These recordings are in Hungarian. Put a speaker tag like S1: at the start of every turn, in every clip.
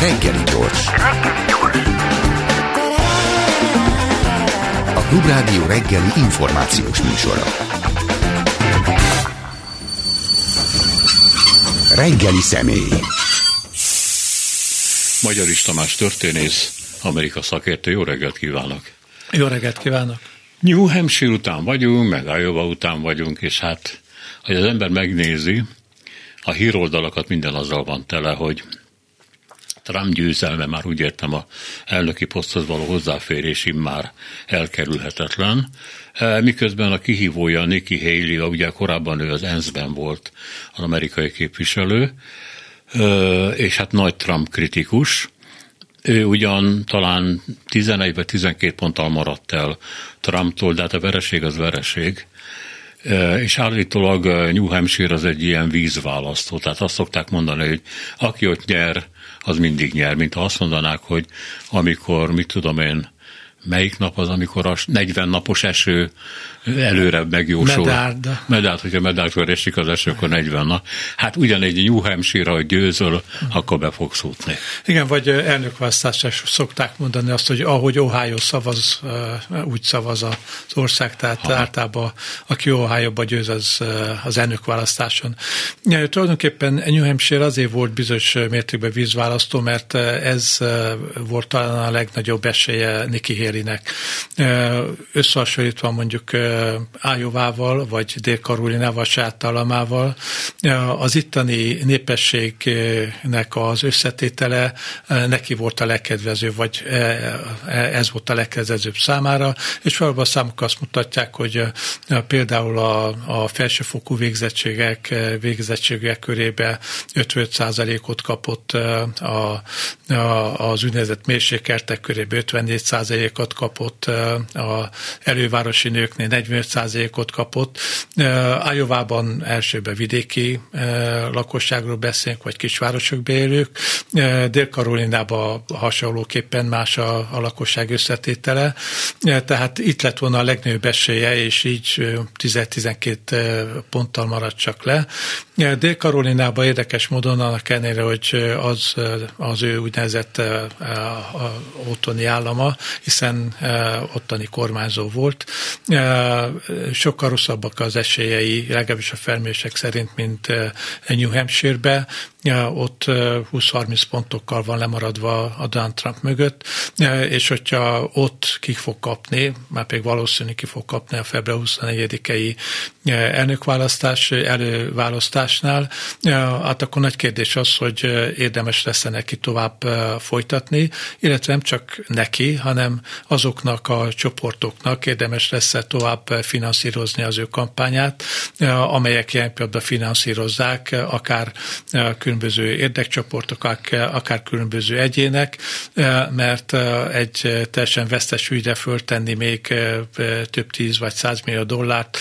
S1: Reggeli gyors. A Klubrádió reggeli információs műsora. Reggeli személy.
S2: Magyar Tamás történész, Amerika szakértő. Jó reggelt kívánok!
S3: Jó reggelt kívánok!
S2: New Hampshire után vagyunk, meg Iowa után vagyunk, és hát, hogy az ember megnézi, a híroldalakat minden azzal van tele, hogy Trump győzelme már úgy értem a elnöki poszthoz való hozzáférés már elkerülhetetlen, e, miközben a kihívója Nikki Haley, ugye korábban ő az ENSZ-ben volt az amerikai képviselő, e, és hát nagy Trump kritikus, ő ugyan talán 11 vagy 12 ponttal maradt el Trumptól, de hát a vereség az vereség. És állítólag New Hampshire az egy ilyen vízválasztó, tehát azt szokták mondani, hogy aki ott nyer, az mindig nyer, mint ha azt mondanák, hogy amikor, mit tudom én, melyik nap az, amikor a 40 napos eső előre megjósol.
S3: Medárd.
S2: Medárd, hogyha medárdra esik az eső, akkor 40 nap. Hát ugyanegy New Hampshire, hogy győzöl, akkor be fogsz útni.
S3: Igen, vagy elnökválasztásra szokták mondani azt, hogy ahogy Ohio szavaz, úgy szavaz az ország, tehát ha. általában aki Ohio-ba győz, az, az elnökválasztáson. Ja, tulajdonképpen New Hampshire azért volt bizonyos mértékben vízválasztó, mert ez volt talán a legnagyobb esélye Nikki Haley-nek. Összehasonlítva mondjuk Ájovával, vagy Dél-Karolinával, saját talamával. Az itteni népességnek az összetétele neki volt a legkedvezőbb, vagy ez volt a legkedvezőbb számára, és valóban a számok azt mutatják, hogy például a, a felsőfokú végzettségek, végzettségek körébe 55%-ot kapott a, a, az úgynevezett mérsékeltek körébe 54%-ot kapott, a elővárosi nőknél 45%-ot kapott. Ájovában elsőben vidéki lakosságról beszélünk, vagy kisvárosokban élők. Dél-Karolinában hasonlóképpen más a, a lakosság összetétele. Tehát itt lett volna a legnagyobb esélye, és így 10-12 ponttal maradt csak le. Dél-Karolinában érdekes módon annak ellenére, hogy az, az ő úgynevezett otthoni állama, hiszen ottani kormányzó volt, sokkal rosszabbak az esélyei, legalábbis a felmérések szerint, mint New Hampshire-be, ott 20-30 pontokkal van lemaradva a Donald Trump mögött, és hogyha ott ki fog kapni, már pedig valószínű ki fog kapni a február 24-i elnökválasztás, előválasztásnál, hát akkor nagy kérdés az, hogy érdemes lesz neki tovább folytatni, illetve nem csak neki, hanem azoknak a csoportoknak érdemes lesz tovább finanszírozni az ő kampányát, amelyek ilyen pillanatban finanszírozzák, akár különböző érdekcsoportok, akár különböző egyének, mert egy teljesen vesztes ügyre föltenni még több tíz vagy millió dollárt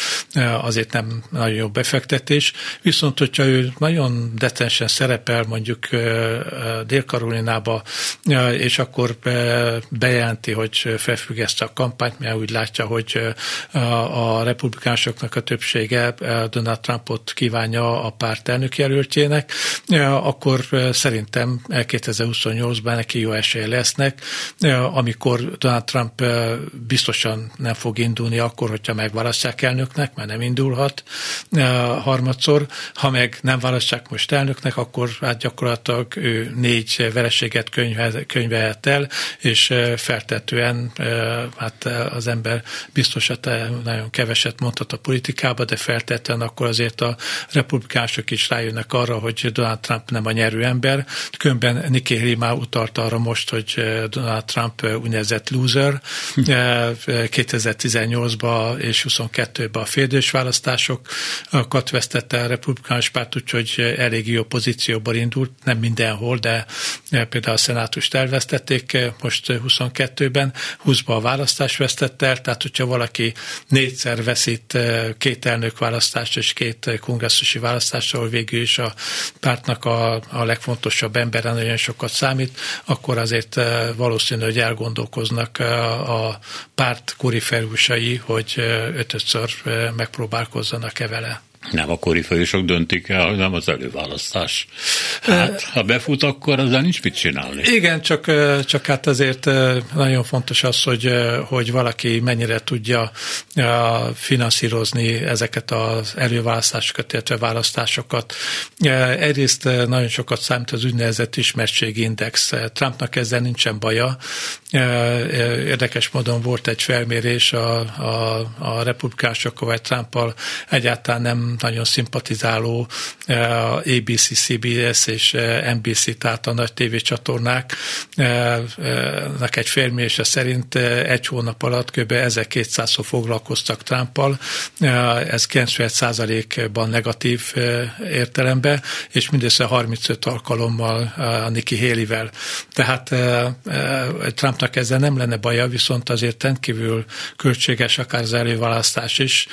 S3: azért nem nagyon jó befektetés. Viszont, hogyha ő nagyon decensen szerepel mondjuk Dél-Karolinába, és akkor bejelenti, hogy felfüggeszte a kampányt, mert úgy látja, hogy a republikánusoknak a többsége Donald Trumpot kívánja a párt elnökjelöltjének, akkor szerintem 2028-ban neki jó esély lesznek, amikor Donald Trump biztosan nem fog indulni akkor, hogyha megválasztják elnöknek, mert nem indulhat harmadszor. Ha meg nem választják most elnöknek, akkor hát gyakorlatilag ő négy vereséget könyvelhet el, és feltetően hát az ember biztos, hogy nagyon keveset mondhat a politikába, de feltetően akkor azért a republikánusok is rájönnek arra, hogy Donald Trump nem a nyerő ember. Különben Nikki Haley már utalt arra most, hogy eh, Donald Trump eh, úgynevezett loser. 2018-ban hm. eh, és 22-ben a féldős választásokat vesztette a republikánus párt, úgyhogy elég jó pozícióban indult, nem mindenhol, de például a szenátust elvesztették most 22-ben, 20-ban a választást vesztette el, tehát hogyha valaki négyszer veszít két elnök választást és két kongresszusi választást, ahol végül is a pártnak a a, legfontosabb emberen nagyon sokat számít, akkor azért eh, valószínű, hogy elgondolkoznak eh, a párt koriferúsai, hogy eh, ötödször megpróbálkozzanak-e vele.
S2: Nem a korifősök döntik el, hanem az előválasztás. Hát, ha befut, akkor ezzel nincs mit csinálni.
S3: Igen, csak, csak hát azért nagyon fontos az, hogy, hogy valaki mennyire tudja finanszírozni ezeket az előválasztásokat, illetve választásokat. Egyrészt nagyon sokat számít az úgynevezett ismertségindex. Trumpnak ezzel nincsen baja. Érdekes módon volt egy felmérés a, a, a republikásokkal vagy Trumpal egyáltalán nem nagyon szimpatizáló eh, ABC, CBS és eh, NBC, tehát a nagy tévécsatornák eh, egy felmérése szerint egy hónap alatt kb. 1200-szor foglalkoztak Trumpal, ez 91%-ban negatív értelemben, és mindössze 35 alkalommal a Nikki Haley-vel. Tehát Trumpnak ezzel nem lenne baja, viszont azért rendkívül költséges akár az előválasztás is.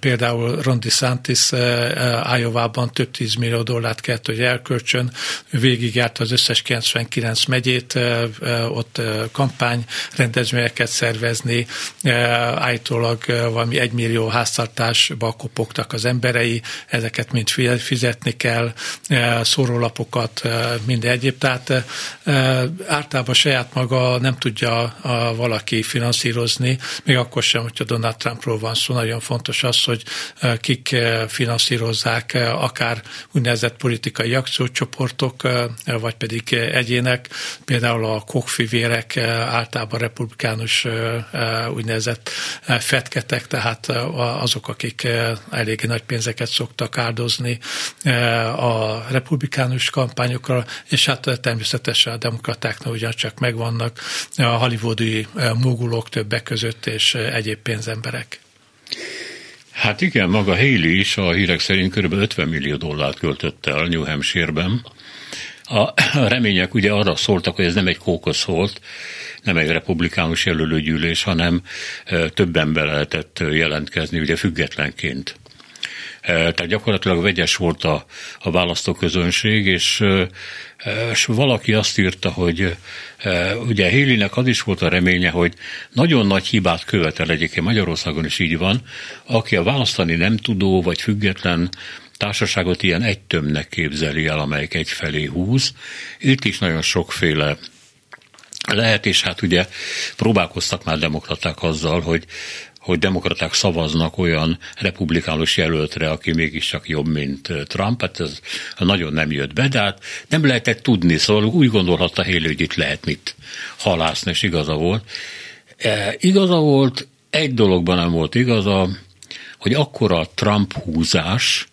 S3: Például Ron DeSantis DeSantis eh, Iowa-ban több tízmillió dollárt kellett, hogy elkölcsön, végigjárt az összes 99 megyét, eh, eh, ott kampány rendezvényeket szervezni, állítólag valami egymillió háztartásba kopogtak az emberei, ezeket mind fizetni kell, szórólapokat, minden egyéb. Tehát általában saját maga nem tudja valaki finanszírozni, még akkor sem, hogyha Donald Trumpról van szó, nagyon fontos az, hogy kik finanszírozzák akár úgynevezett politikai akciócsoportok, vagy pedig egyének, például a kokfivérek általában republikánus úgynevezett fetketek, tehát azok, akik elég nagy pénzeket szoktak áldozni a republikánus kampányokra, és hát természetesen a demokratáknak ugyancsak megvannak a hollywoodi mogulok többek között, és egyéb pénzemberek.
S2: Hát igen, maga Haley is a hírek szerint kb. 50 millió dollárt költött el New Hampshire-ben. A remények ugye arra szóltak, hogy ez nem egy kókosz volt, nem egy republikánus jelölőgyűlés, hanem több ember lehetett jelentkezni, ugye függetlenként. Tehát gyakorlatilag vegyes volt a, a választóközönség, és, és valaki azt írta, hogy ugye Hélinek az is volt a reménye, hogy nagyon nagy hibát követel egyébként Magyarországon is így van, aki a választani nem tudó vagy független társaságot ilyen egy tömnek képzeli el, amelyik egyfelé húz. Itt is nagyon sokféle lehet, és hát ugye próbálkoztak már demokraták azzal, hogy hogy demokraták szavaznak olyan republikánus jelöltre, aki mégiscsak jobb, mint Trump, hát ez nagyon nem jött be, de hát nem lehetett tudni, szóval úgy gondolhatta Haley, hogy itt lehet mit halászni, és igaza volt. E, igaza volt, egy dologban nem volt igaza, hogy akkora Trump húzás,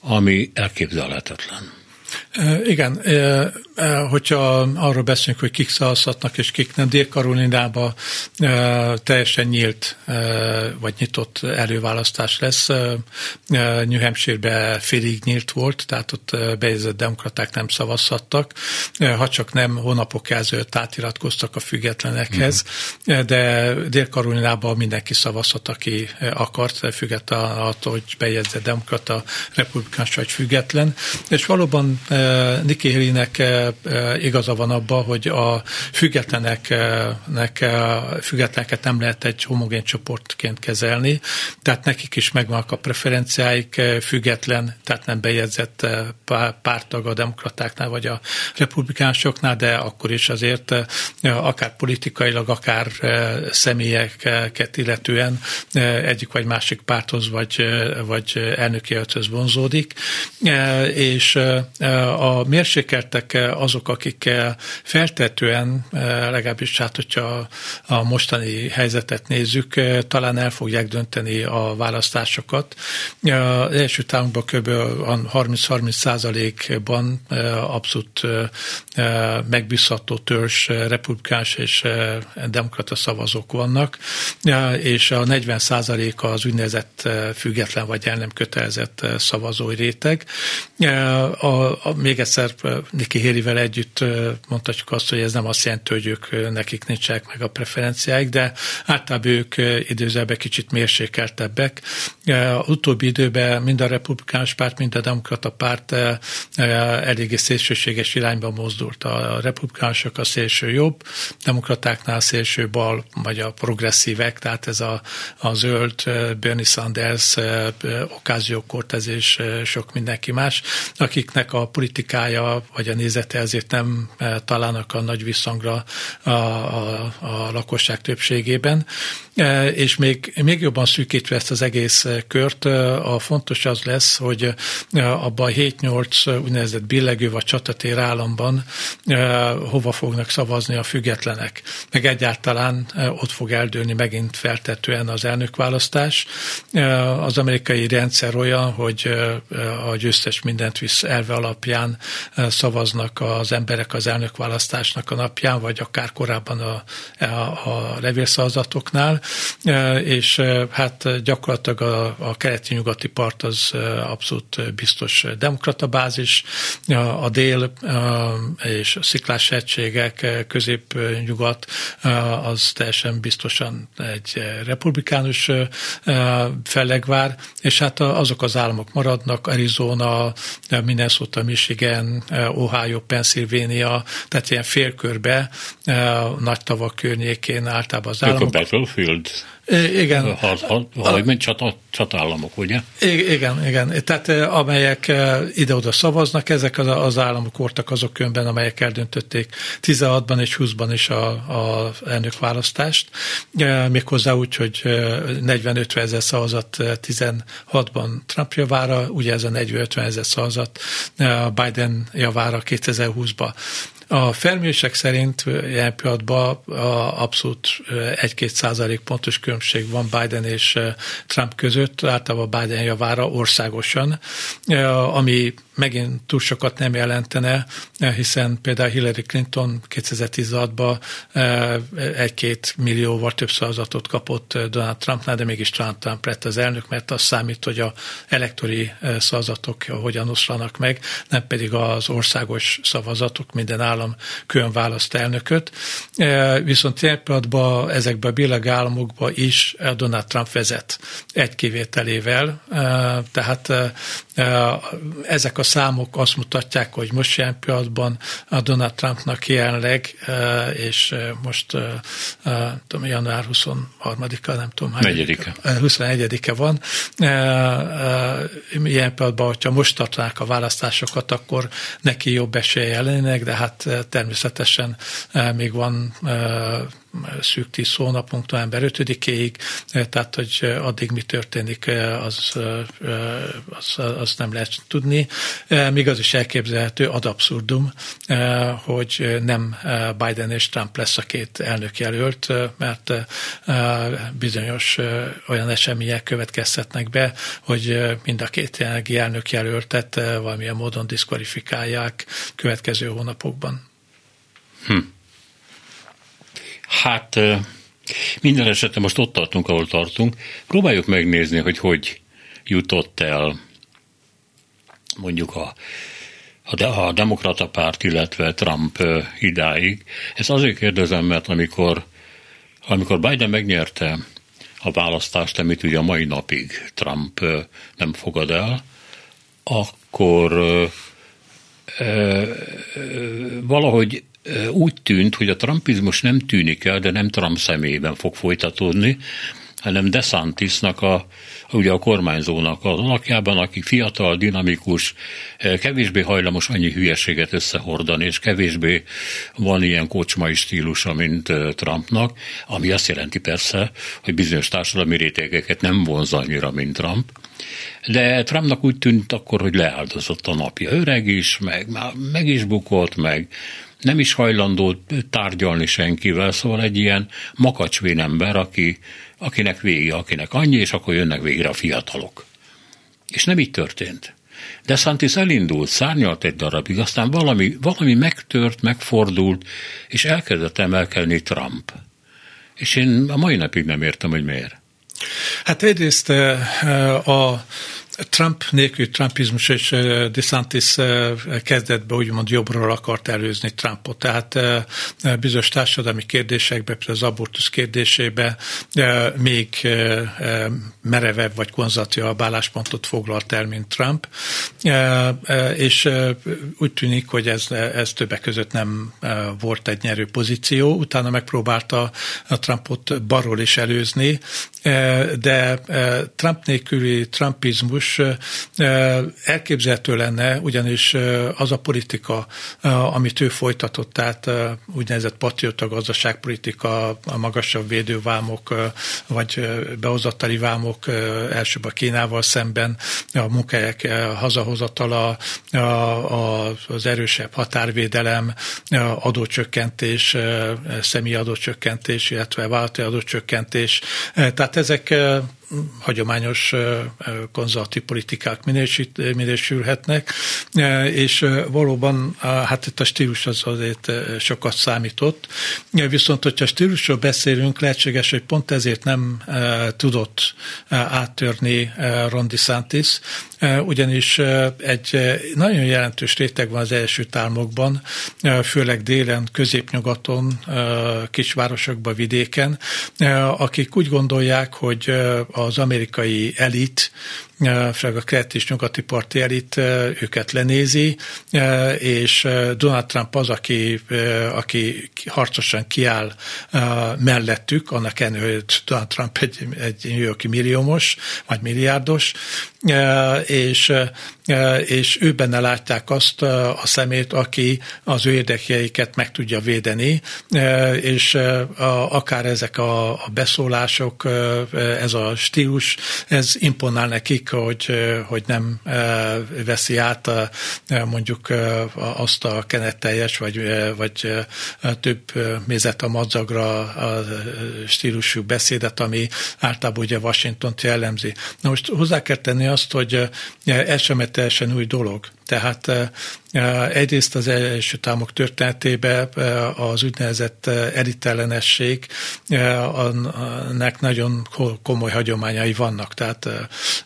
S2: ami elképzelhetetlen.
S3: Igen, hogyha arról beszélünk, hogy kik szavazhatnak és kik nem, Dél-Karolinában teljesen nyílt vagy nyitott előválasztás lesz. New Hampshire-be félig nyílt volt, tehát ott bejegyzett demokraták nem szavazhattak, ha csak nem hónapok ezelőtt átiratkoztak a függetlenekhez, uh-huh. de Dél-Karolinában mindenki szavazhat, aki akart, független attól, hogy bejegyzett demokrata, republikánus vagy független. És valóban Nikki Haley-nek igaza van abban, hogy a függetleneknek, függetleneket nem lehet egy homogén csoportként kezelni, tehát nekik is megvannak a preferenciáik, független, tehát nem bejegyzett pártag a demokratáknál vagy a republikánusoknál, de akkor is azért akár politikailag, akár személyeket illetően egyik vagy másik párthoz vagy, vagy elnöki vonzódik, és a mérsékeltek azok, akik feltetően, legalábbis hát, hogyha a mostani helyzetet nézzük, talán el fogják dönteni a választásokat. Az első támunkban kb. 30-30 százalékban abszolút megbízható törzs republikás és demokrata szavazók vannak, és a 40 százalék az úgynevezett független vagy el nem kötelezett szavazói réteg. A, a, még egyszer Niki Hélivel együtt mondhatjuk azt, hogy ez nem azt jelenti, hogy ők nekik nincsenek meg a preferenciáik, de általában ők időzőben kicsit mérsékeltebbek. Az utóbbi időben mind a republikánus párt, mind a demokrata párt eléggé szélsőséges irányba mozdult. A republikánusok a szélső jobb, demokratáknál szélső bal, vagy a progresszívek, tehát ez a, a zöld, Bernie Sanders, Ocasio Cortez és sok mindenki más, akiknek a politikája vagy a nézete ezért nem találnak a nagy visszhangra a, a, a lakosság többségében. És még, még jobban szűkítve ezt az egész kört, a fontos az lesz, hogy abban a 7-8 úgynevezett billegő vagy csatatér államban hova fognak szavazni a függetlenek. Meg egyáltalán ott fog eldőlni megint feltetően az elnökválasztás. Az amerikai rendszer olyan, hogy a győztes mindent visz elve alapján szavaznak az emberek az elnökválasztásnak a napján, vagy akár korábban a, a, a levélszavazatoknál, és hát gyakorlatilag a, a keleti-nyugati part az abszolút biztos demokrata bázis, a dél és a sziklás egységek, közép-nyugat az teljesen biztosan egy republikánus fellegvár, és hát azok az államok maradnak, Arizona, Minnesota, Michigan, Ohio, Pennsylvania, tehát ilyen félkörbe, nagy tavak környékén általában az államok.
S2: a Battlefield
S3: igen.
S2: Valahogy mint csata, csatállamok, ugye?
S3: Igen, igen. Tehát amelyek ide-oda szavaznak, ezek az, az államok voltak azok önben, amelyek eldöntötték 16-ban és 20-ban is a, a elnökválasztást, méghozzá úgy, hogy 40-50 ezer szavazat 16-ban Trump javára, ugye ez a 40-50 ezer szavazat Biden javára 2020-ba. A felmérések szerint ilyen pillanatban abszolút 1-2 százalék pontos különbség van Biden és Trump között, általában Biden javára országosan, ami megint túl sokat nem jelentene, hiszen például Hillary Clinton 2016-ban egy-két millióval több szavazatot kapott Donald Trumpnál, de mégis Donald Trump lett az elnök, mert az számít, hogy a elektori szavazatok hogyan oszlanak meg, nem pedig az országos szavazatok, minden állam külön választ elnököt. Viszont ilyen ezekben a billeg államokban is Donald Trump vezet egy kivételével, tehát ezek a számok azt mutatják, hogy most ilyen pillanatban a Donald Trumpnak jelenleg, és most tudom, január 23-a, nem tudom,
S2: Negyedike.
S3: 21-e van. Ilyen pillanatban, hogyha most tartanák a választásokat, akkor neki jobb esélye lennének, de hát természetesen még van szűk tíz hónapunk november 5-éig, tehát hogy addig mi történik, az, az, az nem lehet tudni. Míg az is elképzelhető ad abszurdum, hogy nem Biden és Trump lesz a két elnök jelölt, mert bizonyos olyan események következhetnek be, hogy mind a két jelenlegi elnök jelöltet valamilyen módon diszkvalifikálják következő hónapokban.
S2: Hm. Hát minden esetre most ott tartunk, ahol tartunk. Próbáljuk megnézni, hogy hogy jutott el mondjuk a, a, a demokrata párt, illetve Trump idáig. Ezt azért kérdezem, mert amikor, amikor Biden megnyerte a választást, amit ugye a mai napig Trump nem fogad el, akkor valahogy úgy tűnt, hogy a trumpizmus nem tűnik el, de nem Trump személyében fog folytatódni, hanem DeSantisnak, a, ugye a kormányzónak az alakjában, aki fiatal, dinamikus, kevésbé hajlamos annyi hülyeséget összehordani, és kevésbé van ilyen kocsmai stílusa, mint Trumpnak, ami azt jelenti persze, hogy bizonyos társadalmi rétegeket nem vonz annyira, mint Trump. De Trumpnak úgy tűnt akkor, hogy leáldozott a napja. Öreg is, meg, meg is bukott, meg nem is hajlandó tárgyalni senkivel, szóval egy ilyen makacsvén ember, aki, akinek vége, akinek annyi, és akkor jönnek végre a fiatalok. És nem így történt. De Santis elindult, szárnyalt egy darabig, aztán valami, valami megtört, megfordult, és elkezdett emelkedni Trump. És én a mai napig nem értem, hogy miért.
S3: Hát egyrészt a Trump nélkül Trumpizmus és DeSantis kezdetben úgymond jobbról akart előzni Trumpot. Tehát bizonyos társadalmi kérdésekben, például az abortusz kérdésébe még merevebb vagy konzervatívabb álláspontot foglalt el, mint Trump, és úgy tűnik, hogy ez, ez többek között nem volt egy nyerő pozíció. Utána megpróbálta a Trumpot barról is előzni, de Trump nélküli Trumpizmus elképzelhető lenne, ugyanis az a politika, amit ő folytatott, tehát úgynevezett patriota gazdaságpolitika, a magasabb védővámok, vagy behozatali vámok elsőbb a Kínával szemben, a munkahelyek hazahozatala, az erősebb határvédelem, adócsökkentés, személyi adócsökkentés, illetve vállalati adócsökkentés. Tehát ezek hagyományos konzervatív politikák minősülhetnek, és valóban hát itt a stílus az azért sokat számított. Viszont, hogyha stílusról beszélünk, lehetséges, hogy pont ezért nem tudott áttörni Ron DeSantis, ugyanis egy nagyon jelentős réteg van az első álmokban, főleg délen, középnyugaton, kisvárosokban, vidéken, akik úgy gondolják, hogy az amerikai elit főleg a kelet és nyugati parti elit őket lenézi, és Donald Trump az, aki, aki harcosan kiáll mellettük, annak ellenére, hogy Donald Trump egy, egy New Yorki milliómos, vagy milliárdos, és, és ő benne látják azt a szemét, aki az ő érdekeiket meg tudja védeni, és akár ezek a, beszólások, ez a stílus, ez imponál nekik, hogy, hogy nem veszi át mondjuk azt a kenetteljes, vagy, vagy több mézet a madzagra a stílusú beszédet, ami általában ugye washington jellemzi. Na most hozzá kell tenni azt, hogy ez sem teljesen új dolog. Tehát egyrészt az első támok történetében az úgynevezett elitellenesség, annak nagyon komoly hagyományai vannak. Tehát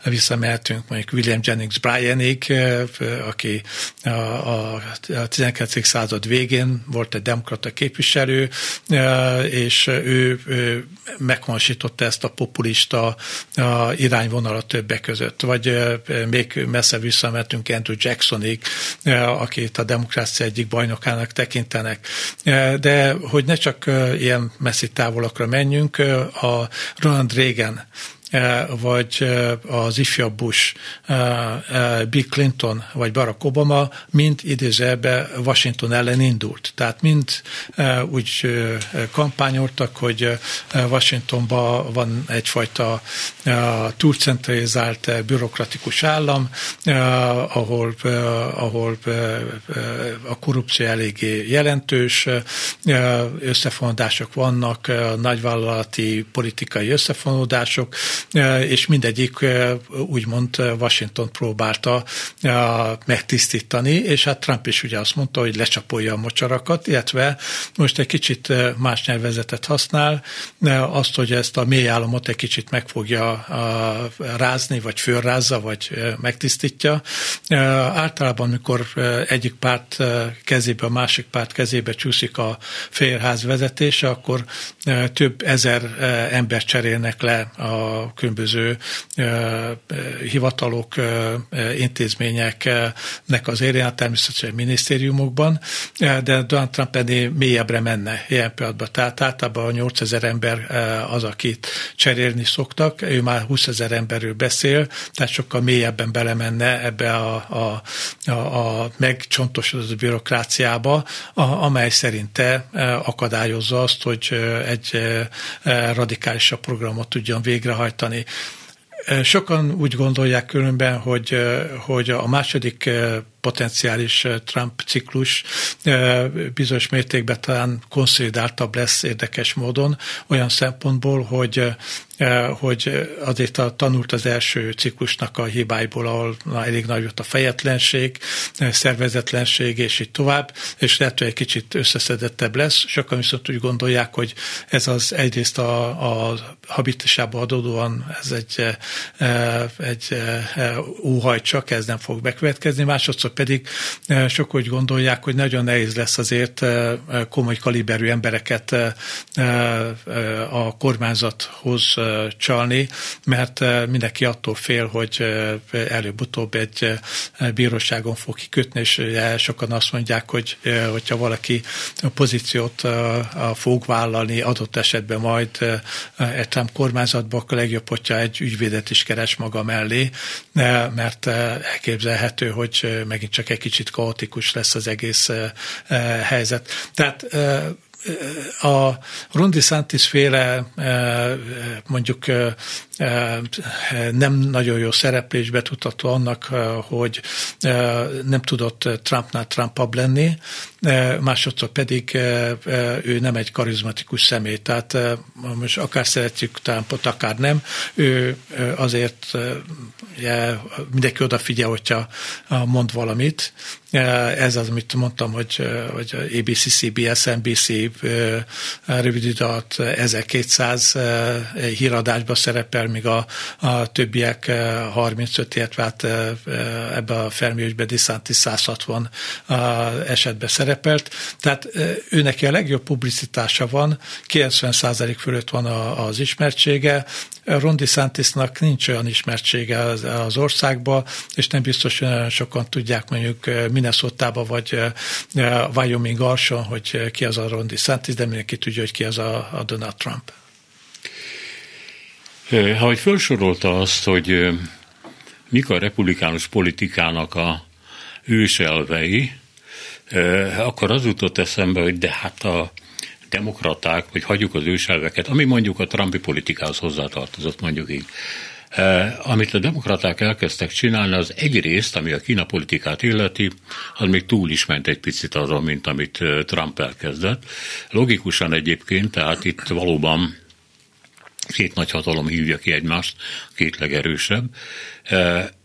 S3: visszamehetünk mondjuk William Jennings Bryanig, aki a 19. század végén volt egy demokrata képviselő, és ő meghonosította ezt a populista irányvonalat többek között. Vagy még messze visszamehetünk Andrew Jackson Johnsonig, eh, akit a demokrácia egyik bajnokának tekintenek. Eh, de hogy ne csak eh, ilyen messzi távolakra menjünk, a Ronald Reagan vagy eh, az ifjabb Bush, eh, Bill Clinton vagy Barack Obama mind idézőbe Washington ellen indult. Tehát mind úgy kampányoltak, hogy Washingtonban van egyfajta túlcentralizált bürokratikus állam, ahol, ahol a korrupció eléggé jelentős, összefonódások vannak, nagyvállalati politikai összefonódások, és mindegyik úgymond Washington próbálta megtisztítani, és hát Trump is ugye azt mondta, hogy lecsapolja a mocsarakat, illetve most egy kicsit más nyelvezetet használ, azt, hogy ezt a mély államot egy kicsit meg fogja rázni, vagy fölrázza, vagy megtisztítja. Általában, amikor egyik párt kezébe, a másik párt kezébe csúszik a félház vezetése, akkor több ezer ember cserélnek le a különböző hivatalok, intézményeknek az érén, természetesen minisztériumokban, de Donald Trump pedig mélyebbre menne ilyen pillanatban. Tehát általában a 8000 ember az, akit cserélni szoktak, ő már 20 ezer emberről beszél, tehát sokkal mélyebben belemenne ebbe a, a, a, a megcsontosodott bürokráciába, amely szerinte akadályozza azt, hogy egy radikálisabb programot tudjon végrehajtani Sokan úgy gondolják különben, hogy, hogy a második potenciális Trump ciklus bizonyos mértékben talán konszolidáltabb lesz érdekes módon, olyan szempontból, hogy hogy azért a, tanult az első ciklusnak a hibáiból, ahol na, elég nagy volt a fejetlenség, szervezetlenség, és így tovább, és lehet, hogy egy kicsit összeszedettebb lesz. Sokan viszont úgy gondolják, hogy ez az egyrészt a, a habitusába adódóan ez egy, egy óhaj csak, ez nem fog bekövetkezni, másodszor pedig sok úgy gondolják, hogy nagyon nehéz lesz azért komoly kaliberű embereket a kormányzathoz csalni, mert mindenki attól fél, hogy előbb-utóbb egy bíróságon fog kikötni, és sokan azt mondják, hogy hogyha valaki pozíciót fog vállalni adott esetben majd egy Trump kormányzatban, akkor legjobb, hogyha egy ügyvédet is keres maga mellé, mert elképzelhető, hogy megint csak egy kicsit kaotikus lesz az egész helyzet. Tehát a Rondi Santis féle mondjuk nem nagyon jó szereplésbe tudható annak, hogy nem tudott Trumpnál Trumpabb lenni, másodszor pedig ő nem egy karizmatikus személy, tehát most akár szeretjük Trumpot, akár nem, ő azért mindenki odafigyel, hogyha mond valamit. Ez az, amit mondtam, hogy, hogy ABC, CBS, NBC rövidított 1200 híradásba szerepel, míg a, a többiek 35, illetve hát ebbe a felmérésbe DeSantis 160 esetben szerepelt. Tehát ő neki a legjobb publicitása van, 90% fölött van az ismertsége, Rondi Santisnak nincs olyan ismertsége az, országban, és nem biztos, hogy sokan tudják mondjuk minnesota vagy Wyoming alson, hogy ki az a Rondi Santis, de mindenki tudja, hogy ki az a, Donald Trump.
S2: Ahogy felsorolta azt, hogy mik a republikánus politikának a őselvei, akkor az jutott eszembe, hogy de hát a demokraták, hogy hagyjuk az őselveket, ami mondjuk a Trumpi politikához hozzátartozott, mondjuk így. Amit a demokraták elkezdtek csinálni, az egyrészt, ami a Kína politikát illeti, az még túl is ment egy picit azon, mint amit Trump elkezdett. Logikusan egyébként, tehát itt valóban két nagy hatalom hívja ki egymást, két legerősebb.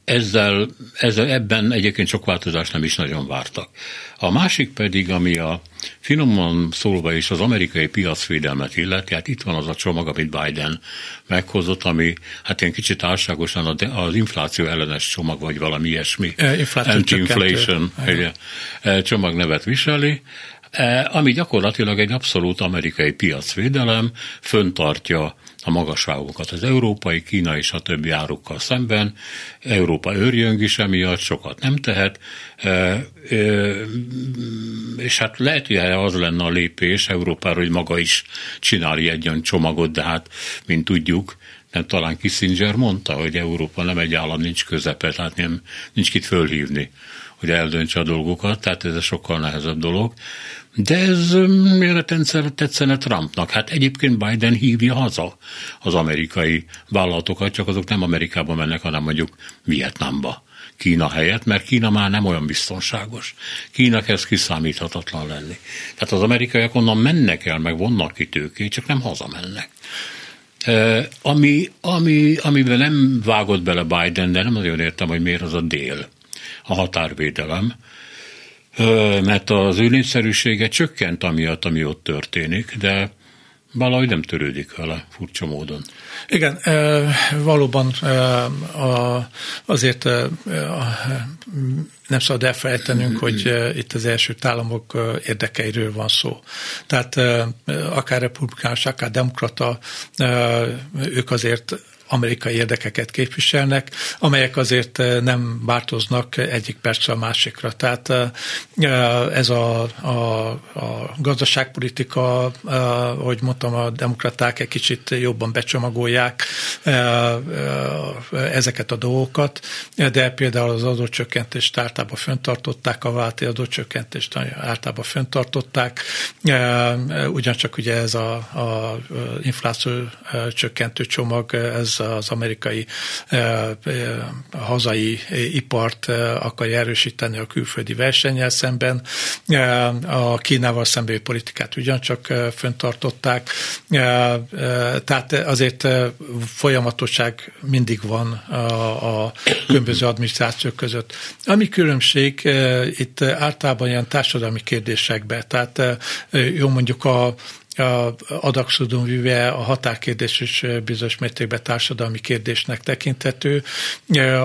S2: Ezzel, ezzel ebben egyébként sok változást nem is nagyon vártak. A másik pedig, ami a finoman szólva is az amerikai piacvédelmet illeti, hát itt van az a csomag, amit Biden meghozott, ami hát ilyen kicsit álságosan az infláció ellenes csomag, vagy valami ilyesmi. Anti-inflation csomag nevet viseli. E, ami gyakorlatilag egy abszolút amerikai piacvédelem, föntartja a magasságokat az európai, Kína és a többi árukkal szemben. Európa őrjöng is emiatt, sokat nem tehet, e, e, és hát lehet, hogy az lenne a lépés Európára, hogy maga is csinálja egy olyan csomagot, de hát, mint tudjuk, nem talán Kissinger mondta, hogy Európa nem egy állam, nincs közepe, tehát nem, nincs kit fölhívni, hogy eldöntse a dolgokat, tehát ez a sokkal nehezebb dolog. De ez miért tetszene Trumpnak? Hát egyébként Biden hívja haza az amerikai vállalatokat, csak azok nem Amerikába mennek, hanem mondjuk Vietnamba. Kína helyett, mert Kína már nem olyan biztonságos. Kína kezd kiszámíthatatlan lenni. Tehát az amerikaiak onnan mennek el, meg vonnak ki tőkét, csak nem hazamennek. E, ami, ami, amiben nem vágott bele Biden, de nem nagyon értem, hogy miért az a dél, a határvédelem, mert az ő népszerűsége csökkent amiatt, ami ott történik, de valahogy nem törődik vele furcsa módon.
S3: Igen, valóban azért nem szabad elfelejtenünk, hogy itt az első államok érdekeiről van szó. Tehát akár republikánus, akár demokrata, ők azért amerikai érdekeket képviselnek, amelyek azért eh, nem változnak egyik percre a másikra. Tehát eh, ez a, a, a gazdaságpolitika, eh, ahogy mondtam, a demokraták egy kicsit jobban becsomagolják ezeket a dolgokat, de például az adócsökkentést általában föntartották, a válti adócsökkentést általában föntartották, ugyancsak ugye ez a, a infláció csökkentő csomag, ez az, az amerikai hazai ipart akarja erősíteni a külföldi versennyel szemben. A Kínával szembeni politikát ugyancsak föntartották. Tehát azért folyamatosság mindig van a, a különböző adminisztrációk között. Ami különbség itt általában ilyen társadalmi kérdésekben, tehát jó mondjuk a adakszudon vive a határkérdés is bizonyos mértékben társadalmi kérdésnek tekinthető,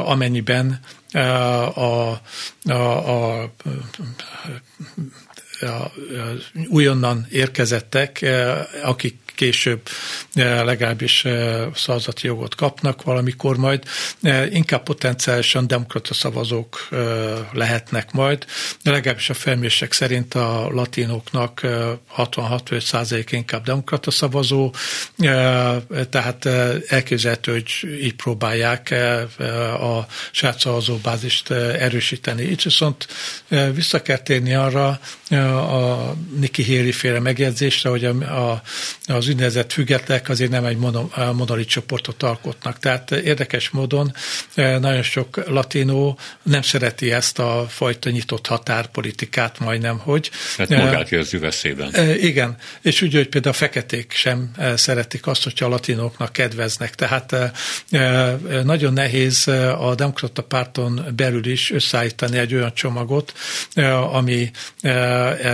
S3: amennyiben a, a, a, a újonnan érkezettek, akik később eh, legalábbis eh, szavazati jogot kapnak valamikor majd. Eh, inkább potenciálisan demokrata szavazók lehetnek majd, de legalábbis a felmérések szerint a latinoknak 66% inkább demokrata szavazó, tehát elképzelhető, hogy így próbálják a saját szavazóbázist erősíteni. Itt viszont vissza kell térni arra a Nikki Haley féle megjegyzésre, hogy a, a, az úgynevezett függetlek azért nem egy monolit csoportot alkotnak. Tehát érdekes módon eh, nagyon sok latinó nem szereti ezt a fajta nyitott határpolitikát majdnem, hogy.
S2: Hát magát érzi veszélyben.
S3: Eh, igen, és úgy, hogy például a feketék sem eh, szeretik azt, hogyha a latinóknak kedveznek. Tehát nagyon nehéz a demokrata párton belül is összeállítani egy olyan csomagot, ami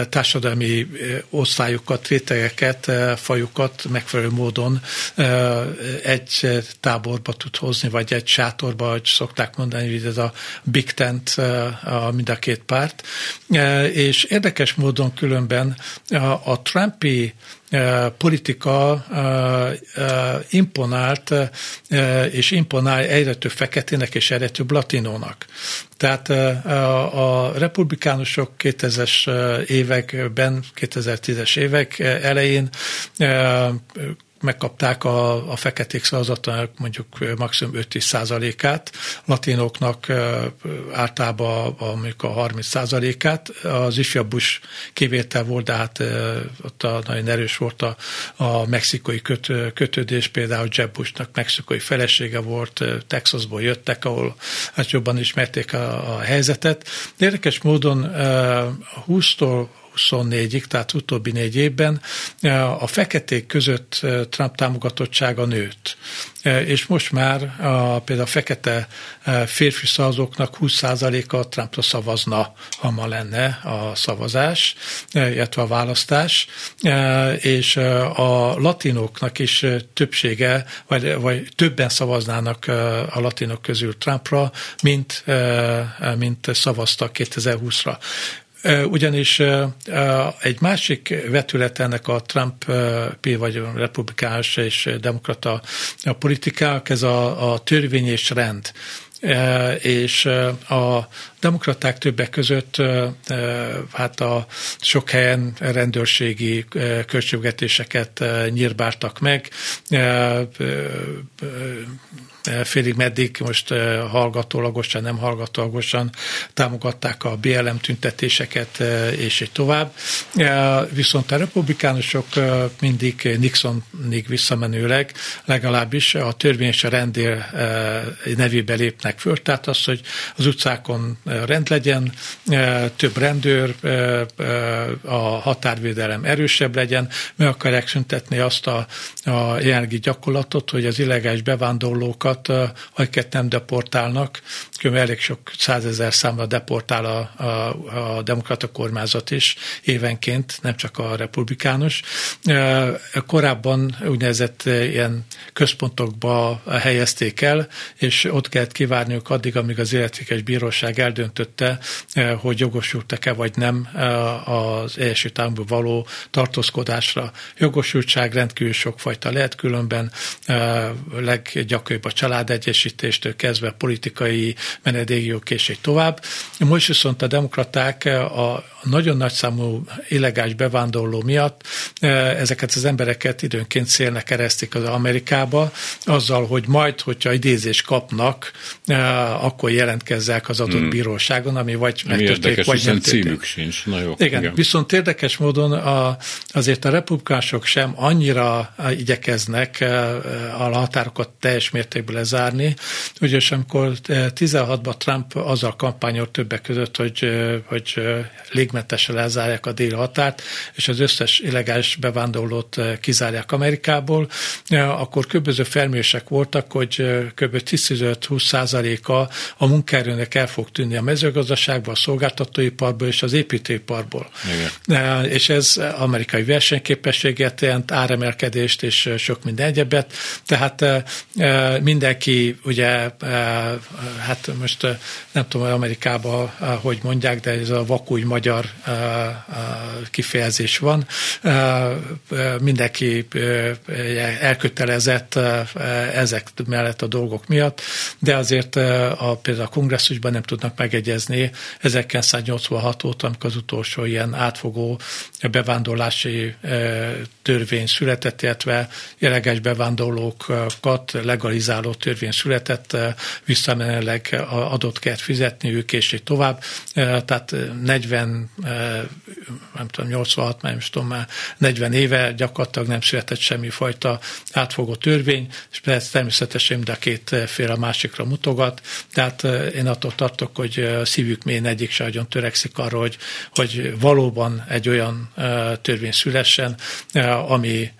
S3: társadalmi osztályokat, rétegeket, fajukat azokat megfelelő módon egy táborba tud hozni, vagy egy sátorba, hogy szokták mondani, hogy ez a big tent a mind a két párt. És érdekes módon különben a Trumpi politika imponált, és imponál egyre több feketének és egyre több latinónak. Tehát a republikánusok 2000-es években, 2010-es évek elején megkapták a, a feketék szavazatának mondjuk maximum 5 százalékát, latinoknak általában a, a 30 százalékát. Az ifjabb kivétel volt, de hát ott a, nagyon erős volt a, a mexikai köt, kötődés, például Jeb Bushnak mexikai felesége volt, Texasból jöttek, ahol hát jobban ismerték a, a helyzetet. De érdekes módon 20-tól 24-ig, tehát utóbbi négy évben a feketék között Trump támogatottsága nőtt. És most már a, például a fekete férfi szavazóknak 20%-a Trumpra szavazna, ha ma lenne a szavazás, illetve a választás, és a latinoknak is többsége, vagy, vagy többen szavaznának a latinok közül Trumpra, mint, mint szavaztak 2020-ra. Ugyanis egy másik vetület ennek a Trump vagy republikánus és demokrata politikák, ez a, a törvény és rend. És a demokraták többek között hát a sok helyen rendőrségi költségvetéseket nyírbáltak meg, félig meddig most hallgatólagosan, nem hallgatólagosan támogatták a BLM tüntetéseket, és így tovább. Viszont a republikánusok mindig Nixonig visszamenőleg legalábbis a törvény és a rendér nevébe lépnek föl, tehát az, hogy az utcákon rend legyen, több rendőr, a határvédelem erősebb legyen, meg akarják szüntetni azt a, a jelenlegi gyakorlatot, hogy az illegális bevándorlókat azokat, akiket nem deportálnak, kb. elég sok százezer számra deportál a, a, a demokrata kormányzat is évenként, nem csak a republikánus. Korábban úgynevezett ilyen központokba helyezték el, és ott kellett kivárniuk addig, amíg az illetékes bíróság eldöntötte, hogy jogosultak-e vagy nem az Egyesült Államból való tartózkodásra. Jogosultság rendkívül sokfajta lehet, különben leggyakorlabb a családegyesítéstől kezdve politikai menedékjog és így tovább. Most viszont a demokraták a nagyon nagy számú illegális bevándorló miatt ezeket az embereket időnként szélnek keresztik az Amerikába, azzal, hogy majd, hogyha idézést kapnak, akkor jelentkezzek az adott hmm. bíróságon, ami vagy megtörténik, vagy
S2: nem címük sincs. Na jó,
S3: igen, igen, viszont érdekes módon a, azért a republikások sem annyira igyekeznek a határokat teljes mértékben lezárni, ugyanis amikor 16-ban Trump azzal kampányolt többek között, hogy, hogy légmentesen lezárják a déli határt, és az összes illegális bevándorlót kizárják Amerikából, akkor köböző felmérések voltak, hogy kb. 15-20 százaléka a munkaerőnek el fog tűnni a mezőgazdaságból, a szolgáltatóiparból és az építőiparból. Igen. És ez amerikai versenyképességet jelent, áremelkedést és sok minden egyebet. Tehát mindenki ugye, hát most nem tudom, hogy Amerikában hogy mondják, de ez a vakúj magyar kifejezés van. Mindenki elkötelezett ezek mellett a dolgok miatt, de azért a, például a kongresszusban nem tudnak megegyezni 1986 óta, amikor az utolsó ilyen átfogó bevándorlási törvény született, illetve jeleges bevándorlókat legalizáló törvény született, visszamenőleg adott kell fizetniük, és így tovább. Tehát 40, nem tudom, 86, nem tudom már, 40 éve gyakorlatilag nem született semmifajta átfogó törvény, és természetesen mind a két fél a másikra mutogat, tehát én attól tartok, hogy szívük mélyen egyik se nagyon törekszik arra, hogy, hogy valóban egy olyan törvény szülessen, ami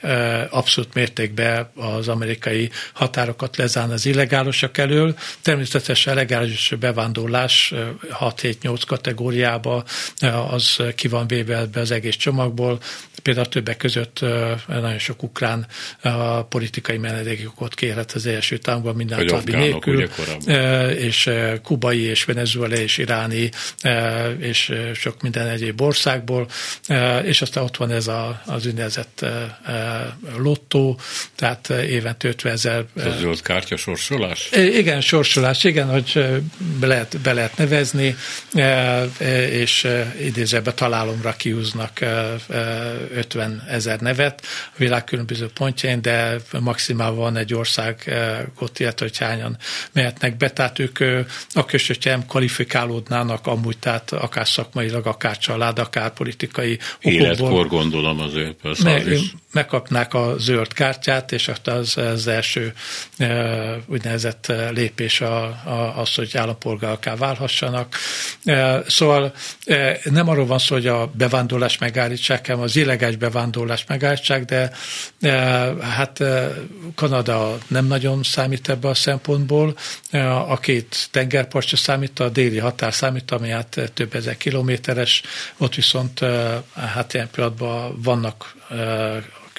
S3: abszolút mértékben az amerikai határokat lezárna az illegálosak elől. Természetesen legális bevándorlás 6-7-8 kategóriába az ki van véve be az egész csomagból, Például többek között nagyon sok ukrán politikai menedékjogot kérhet az Egyesült Államokban minden további nélkül, és kubai és venezuelai és iráni és sok minden egyéb országból, és aztán ott van ez a, az úgynevezett lottó, tehát évente 50 ezer.
S2: Kártya sorsolás?
S3: Igen, sorsolás, igen, hogy be lehet, be lehet nevezni, és idézőben találomra kiúznak 50 ezer nevet a világ különböző pontjain, de maximál van egy országot, illetve hogy hányan mehetnek be, tehát ők akkor hogyha nem kvalifikálódnának amúgy, tehát akár szakmailag, akár család, akár politikai
S2: Életkor gondolom azért, persze
S3: meg, az is. megkapnák a zöld kártyát, és az, az első úgynevezett lépés a, az, hogy állampolgárká válhassanak. Szóval nem arról van szó, hogy a bevándorlás megállítsák, hanem az illegális bevándorlás megállítsák, de hát Kanada nem nagyon számít ebbe a szempontból. A két tengerpart számít, a déli határ számít, ami hát több ezer kilométeres, ott viszont hát ilyen pillanatban vannak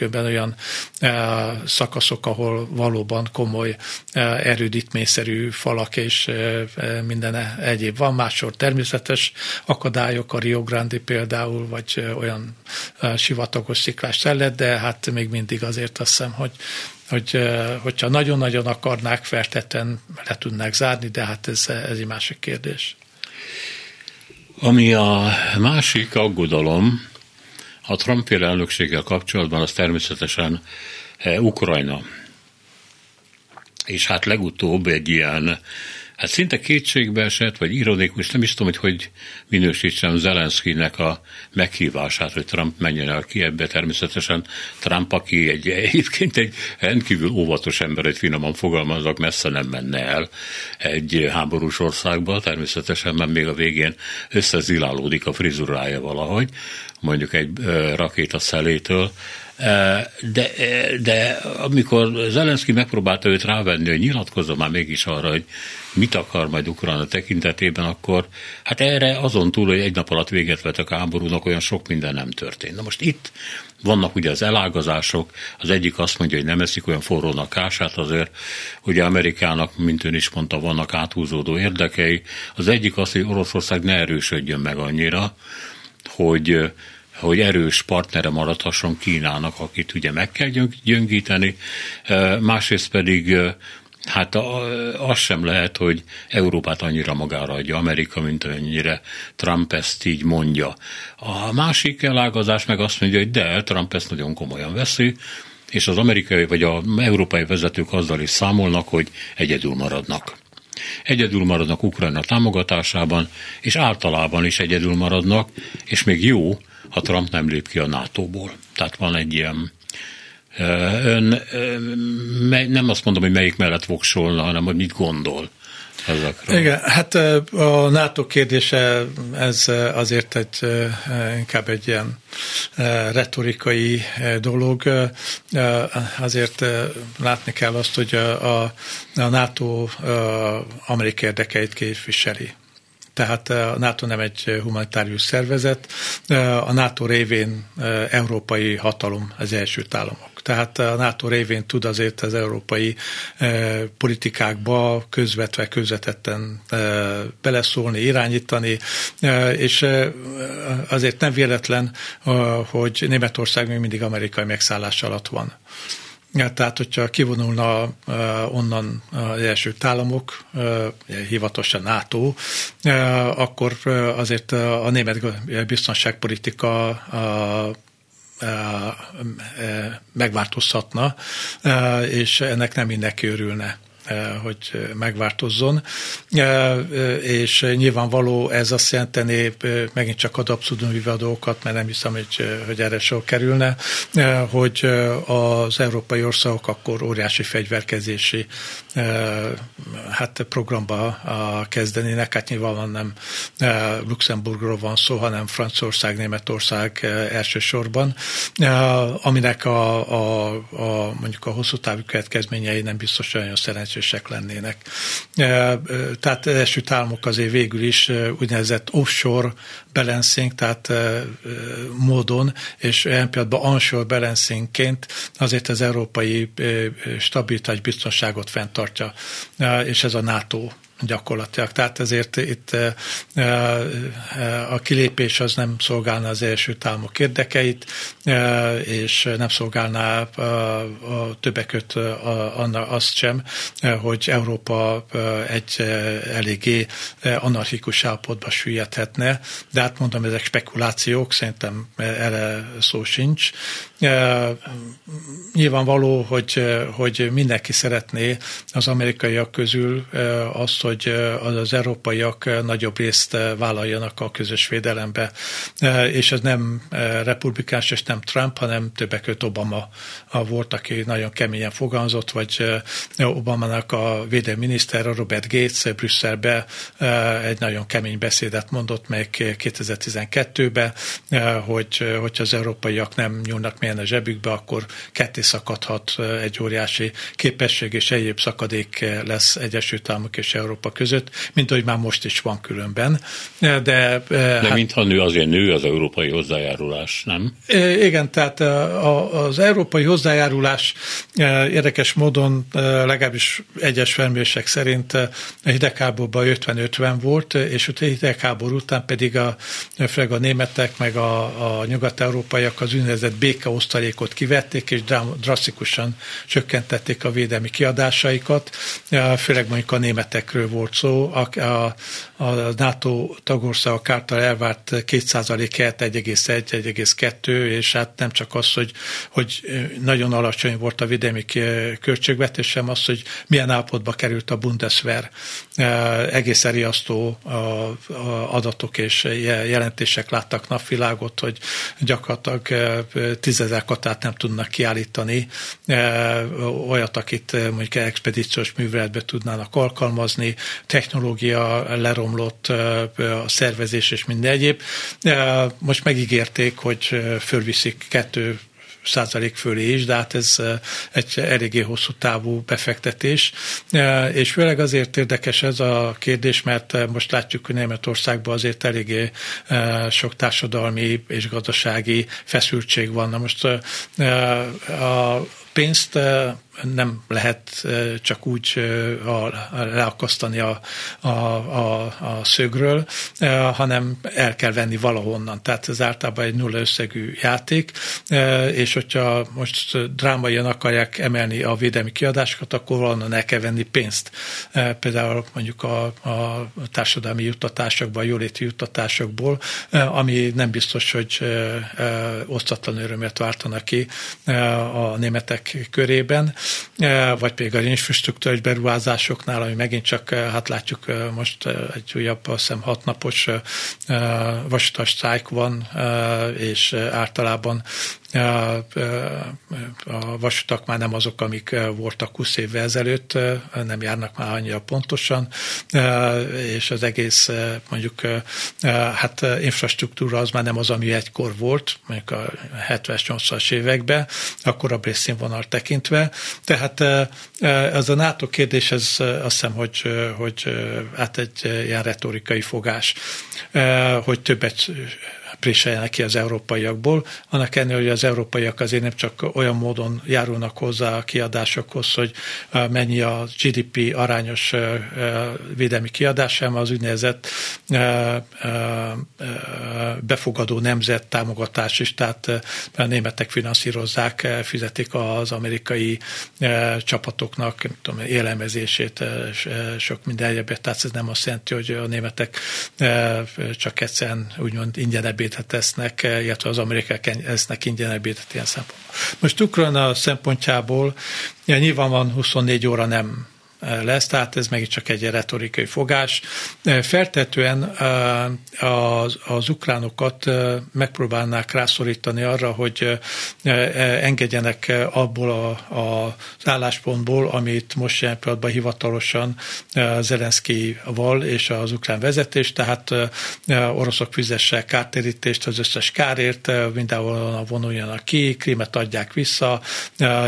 S3: kb. olyan e, szakaszok, ahol valóban komoly e, erődítményszerű falak és e, minden egyéb van. Máshol természetes akadályok, a Rio Grande például, vagy olyan sivatagos sziklás terület, de hát még mindig azért azt hiszem, hogy hogy, hogyha nagyon-nagyon akarnák, feltetten le tudnák zárni, de hát ez, ez egy másik kérdés.
S2: Ami a másik aggodalom, a Trump elnökséggel kapcsolatban az természetesen eh, Ukrajna. És hát legutóbb egy ilyen, hát szinte kétségbe esett, vagy ironikus, nem is tudom, hogy hogy minősítsem Zelenszkinek a meghívását, hogy Trump menjen el ki ebbe. Természetesen Trump, aki egy, egyébként egy rendkívül óvatos ember, egy finoman fogalmazok, messze nem menne el egy háborús országba, természetesen, mert még a végén összezilálódik a frizurája valahogy, mondjuk egy rakéta szelétől, de, de amikor Zelenszky megpróbálta őt rávenni, hogy nyilatkozza már mégis arra, hogy mit akar majd Ukrajna tekintetében, akkor hát erre azon túl, hogy egy nap alatt véget vettek a háborúnak, olyan sok minden nem történt. Na most itt vannak ugye az elágazások, az egyik azt mondja, hogy nem eszik olyan forrónak kását, azért ugye Amerikának, mint ön is mondta, vannak áthúzódó érdekei. Az egyik az, hogy Oroszország ne erősödjön meg annyira, hogy hogy erős partnere maradhasson Kínának, akit ugye meg kell gyöngíteni, másrészt pedig Hát az sem lehet, hogy Európát annyira magára adja Amerika, mint annyira Trump ezt így mondja. A másik elágazás meg azt mondja, hogy de, Trump ezt nagyon komolyan veszi, és az amerikai vagy az európai vezetők azzal is számolnak, hogy egyedül maradnak. Egyedül maradnak Ukrajna támogatásában, és általában is egyedül maradnak, és még jó, ha Trump nem lép ki a NATO-ból. Tehát van egy ilyen Ön nem azt mondom, hogy melyik mellett voksolna, hanem hogy mit gondol
S3: ezekről. Igen, hát a NATO kérdése ez azért egy, inkább egy ilyen retorikai dolog. Azért látni kell azt, hogy a, a NATO amerikai érdekeit képviseli. Tehát a NATO nem egy humanitárius szervezet, a NATO révén európai hatalom az első államok. Tehát a NATO révén tud azért az európai politikákba közvetve, közvetetten beleszólni, irányítani, és azért nem véletlen, hogy Németország még mindig amerikai megszállás alatt van. Tehát, hogyha kivonulna onnan az első államok, hivatalosan NATO, akkor azért a német biztonságpolitika megváltozhatna, és ennek nem mindenki örülne. Eh, hogy megváltozzon, eh, és nyilvánvaló ez azt jelenteni, eh, megint csak ad abszurdum a mert nem hiszem, hogy, hogy erre sor kerülne, hogy az európai országok akkor óriási fegyverkezési hát programba kezdenének, hát nyilvánvalóan nem Luxemburgról van szó, hanem Franciaország, Németország elsősorban, aminek a, a, a mondjuk a hosszú távú következményei nem biztos olyan szerencsés szerencsések lennének. Tehát Egyesült Államok azért végül is úgynevezett offshore balancing, tehát módon, és ilyen pillanatban onshore balancingként azért az európai stabilitás biztonságot fenntartja, és ez a NATO gyakorlatilag. Tehát ezért itt eh, eh, a kilépés az nem szolgálna az első államok érdekeit, eh, és nem szolgálná a többek között azt sem, hogy Európa egy eléggé anarchikus állapotba süllyedhetne, de hát mondom, ezek spekulációk, szerintem erre szó sincs. Nyilvánvaló, hogy, hogy mindenki szeretné az amerikaiak közül azt, hogy az, az európaiak nagyobb részt vállaljanak a közös védelembe, és ez nem republikás és nem Trump, hanem többek között Obama volt, aki nagyon keményen fogalmazott, vagy Obamának a védelmi miniszter, Robert Gates Brüsszelbe egy nagyon kemény beszédet mondott meg 2012-ben, hogy hogyha az európaiak nem nyúlnak mélyen a zsebükbe, akkor ketté szakadhat egy óriási képesség, és egyéb szakadék lesz Egyesült Államok és Európa között, mint ahogy már most is van különben. De,
S2: de hát, mintha nő, azért nő az európai hozzájárulás, nem?
S3: Igen, tehát az európai hozzájárulás érdekes módon legalábbis egyes felmérések szerint a hidegháborúban 50-50 volt, és a hidegháború után pedig a, főleg a németek meg a, a nyugat-európaiak az úgynevezett békeosztalékot kivették, és drasztikusan csökkentették a védelmi kiadásaikat, főleg mondjuk a németekről volt szó, a, a, a NATO tagországok által elvárt 2% helyett 1,1-1,2, és hát nem csak az, hogy, hogy nagyon alacsony volt a védelmi költségvetés, sem az, hogy milyen állapotba került a Bundeswehr. Egészen riasztó adatok és jelentések láttak napvilágot, hogy gyakorlatilag tízezer katát nem tudnak kiállítani, olyat, akit mondjuk expedíciós műveletbe tudnának alkalmazni, technológia leromlott, a szervezés és minden egyéb. Most megígérték, hogy fölviszik kettő százalék fölé is, de hát ez egy eléggé hosszú távú befektetés. És főleg azért érdekes ez a kérdés, mert most látjuk, hogy Németországban azért eléggé sok társadalmi és gazdasági feszültség van. Na most a pénzt nem lehet csak úgy leakasztani a, a, a, a szögről, hanem el kell venni valahonnan. Tehát ez általában egy nulla összegű játék, és hogyha most drámaian akarják emelni a védelmi kiadásokat, akkor valahonnan el kell venni pénzt. Például mondjuk a, a társadalmi juttatásokból, a jóléti juttatásokból, ami nem biztos, hogy osztatlan örömet váltanak ki a németek cégek körében, vagy pedig a infrastruktúrális beruházásoknál, ami megint csak, hát látjuk most egy újabb, azt hiszem, hatnapos vasutas van, és általában a vasutak már nem azok, amik voltak 20 évvel ezelőtt, nem járnak már annyira pontosan, és az egész mondjuk hát infrastruktúra az már nem az, ami egykor volt, mondjuk a 70-es, 80-as években, akkor a részszínvonal tekintve. Tehát ez a NATO kérdés, ez azt hiszem, hogy, hogy hát egy ilyen retorikai fogás, hogy többet préseljenek ki az európaiakból. Annak ellenére, hogy az európaiak azért nem csak olyan módon járulnak hozzá a kiadásokhoz, hogy mennyi a GDP arányos védelmi kiadás, hanem az úgynevezett befogadó nemzet támogatás is, tehát a németek finanszírozzák, fizetik az amerikai csapatoknak tudom, élelmezését, sok minden egyebet, tehát ez nem azt jelenti, hogy a németek csak egyszerűen úgymond ingyen ebédet tesznek, illetve az amerikák esznek ingyen ebédet ilyen szempontból. Most Ukrajna szempontjából ja, nyilván van 24 óra nem lesz, tehát ez megint csak egy retorikai fogás. Feltetően az, az ukránokat megpróbálnák rászorítani arra, hogy engedjenek abból a, a, az álláspontból, amit most jelen pillanatban hivatalosan Zelenszky val és az ukrán vezetés, tehát oroszok fizessek kártérítést az összes kárért, mindenhol vonuljanak ki, Krímet adják vissza,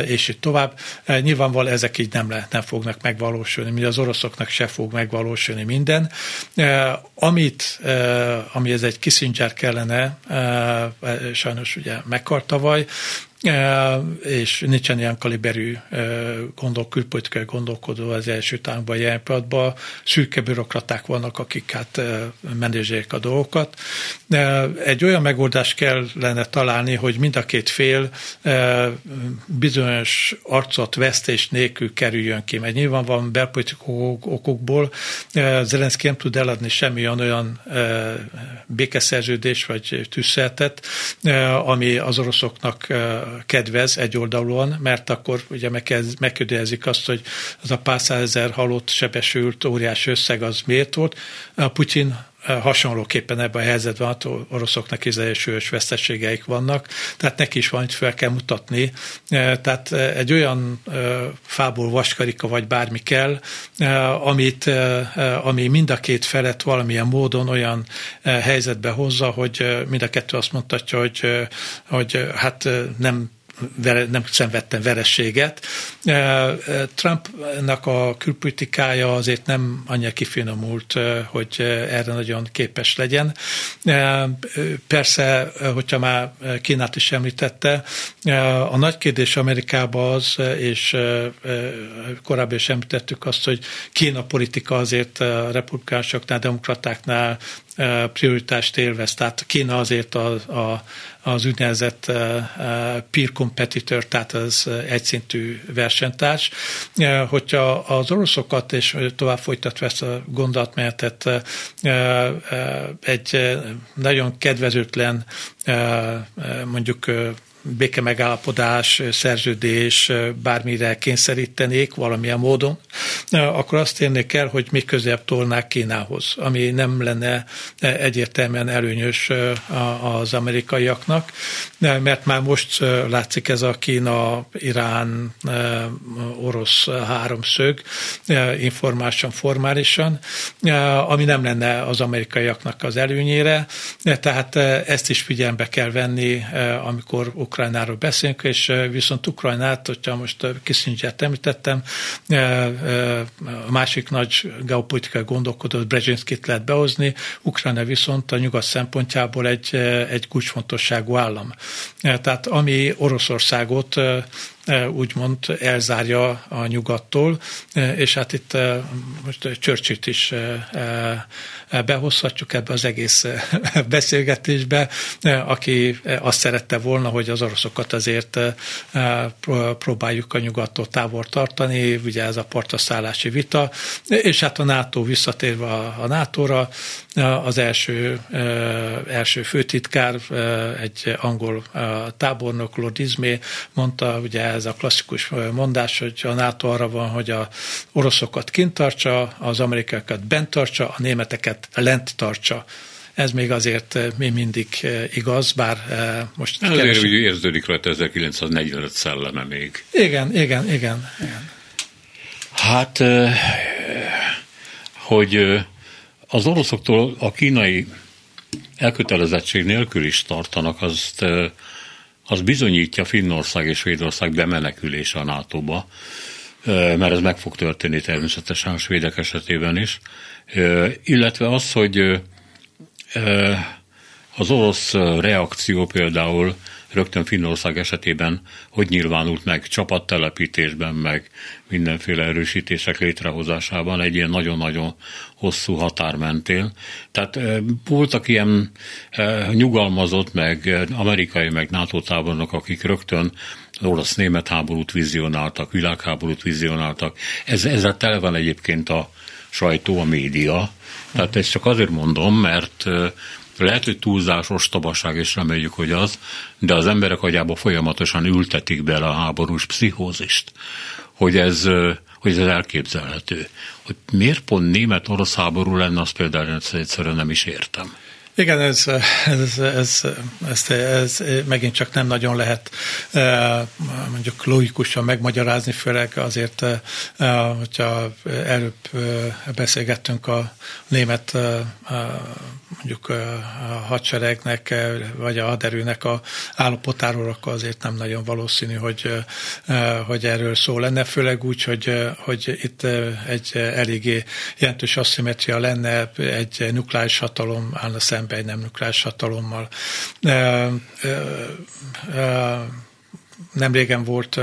S3: és így tovább. Nyilvánvalóan ezek így nem, le, nem fognak meg megvalósulni, mi az oroszoknak se fog megvalósulni minden. Eh, amit, eh, ami ez egy Kissinger kellene, eh, sajnos ugye meghalt tavaly, és nincsen ilyen kaliberű gondol, külpolitikai gondolkodó az első tánkban, jelen pillanatban. Szürke bürokraták vannak, akik hát menedzselik a dolgokat. Egy olyan megoldást kellene találni, hogy mind a két fél bizonyos arcot vesztés nélkül kerüljön ki, mert nyilván van belpolitikai okokból Zelenszky nem tud eladni semmi olyan békeszerződés vagy tűzszertet, ami az oroszoknak kedvez egyoldalúan, mert akkor ugye megkérdezik azt, hogy az a pár százezer halott, sebesült, óriás összeg az miért volt. Putyin hasonlóképpen ebben a helyzetben hát oroszoknak is súlyos veszteségeik vannak, tehát neki is valamit fel kell mutatni. Tehát egy olyan fából vaskarika vagy bármi kell, amit, ami mind a két felet valamilyen módon olyan helyzetbe hozza, hogy mind a kettő azt mondhatja, hogy, hogy hát nem nem szenvedtem verességet. Trumpnak a külpolitikája azért nem annyira kifinomult, hogy erre nagyon képes legyen. Persze, hogyha már Kínát is említette, a nagy kérdés Amerikában az, és korábban is említettük azt, hogy Kína politika azért republikánusoknál, demokratáknál prioritást élvez. Tehát Kína azért a, a, az úgynevezett peer competitor, tehát az egyszintű versenytárs. Hogyha az oroszokat, és tovább folytatva ezt a gondolatmenetet, egy nagyon kedvezőtlen mondjuk béke megállapodás, szerződés, bármire kényszerítenék valamilyen módon, akkor azt érnék el, hogy még közebb tolnák Kínához, ami nem lenne egyértelműen előnyös az amerikaiaknak, mert már most látszik ez a Kína, Irán, orosz háromszög, informálisan, formálisan, ami nem lenne az amerikaiaknak az előnyére, tehát ezt is figyelembe kell venni, amikor Ukrajnáról beszélünk, és viszont Ukrajnát, hogyha most Kissinger-t említettem, a másik nagy geopolitikai gondolkodó, Brzezinskit lehet behozni, Ukrajna viszont a nyugat szempontjából egy, egy kulcsfontosságú állam. Tehát ami Oroszországot úgymond elzárja a nyugattól, és hát itt most Churchill-t is behozhatjuk ebbe az egész beszélgetésbe, aki azt szerette volna, hogy az oroszokat azért próbáljuk a nyugattól távol tartani, ugye ez a partaszállási vita, és hát a NATO visszatérve a NATO-ra, az első, első főtitkár, egy angol tábornok, Lord Ismay mondta ugye ez a klasszikus mondás, hogy a NATO arra van, hogy a oroszokat kint tartsa, az amerikákat bent tartsa, a németeket lent tartsa. Ez még azért mi mindig igaz, bár most...
S2: Azért keresem. úgy érződik rajta 1945 szelleme még.
S3: Igen, igen, igen. igen.
S2: Hát, hogy az oroszoktól a kínai elkötelezettség nélkül is tartanak, azt, az bizonyítja Finnország és Svédország bemenekülése a NATO-ba, mert ez meg fog történni természetesen a svédek esetében is, illetve az, hogy az orosz reakció például rögtön Finnország esetében hogy nyilvánult meg csapattelepítésben, meg mindenféle erősítések létrehozásában egy ilyen nagyon-nagyon hosszú határ mentél. Tehát voltak ilyen nyugalmazott, meg amerikai, meg NATO tábornok, akik rögtön orosz-német háborút vizionáltak, világháborút vizionáltak. Ez, ezzel tele van egyébként a sajtó, a média. Tehát ezt csak azért mondom, mert lehet, hogy túlzás, ostobaság, és reméljük, hogy az, de az emberek agyába folyamatosan ültetik bele a háborús pszichózist, hogy ez, hogy ez elképzelhető. Hogy miért pont német-orosz háború lenne, azt például egyszerűen nem is értem.
S3: Igen, ez, ez, ez, ez, ez megint csak nem nagyon lehet mondjuk logikusan megmagyarázni, főleg azért, hogyha előbb beszélgettünk a német mondjuk a hadseregnek, vagy a haderőnek a állapotáról, akkor azért nem nagyon valószínű, hogy, hogy erről szó lenne, főleg úgy, hogy, hogy itt egy eléggé jelentős aszimetria lenne, egy nukleáris hatalom állna szembe egy nem nukleáris hatalommal. Nem régen volt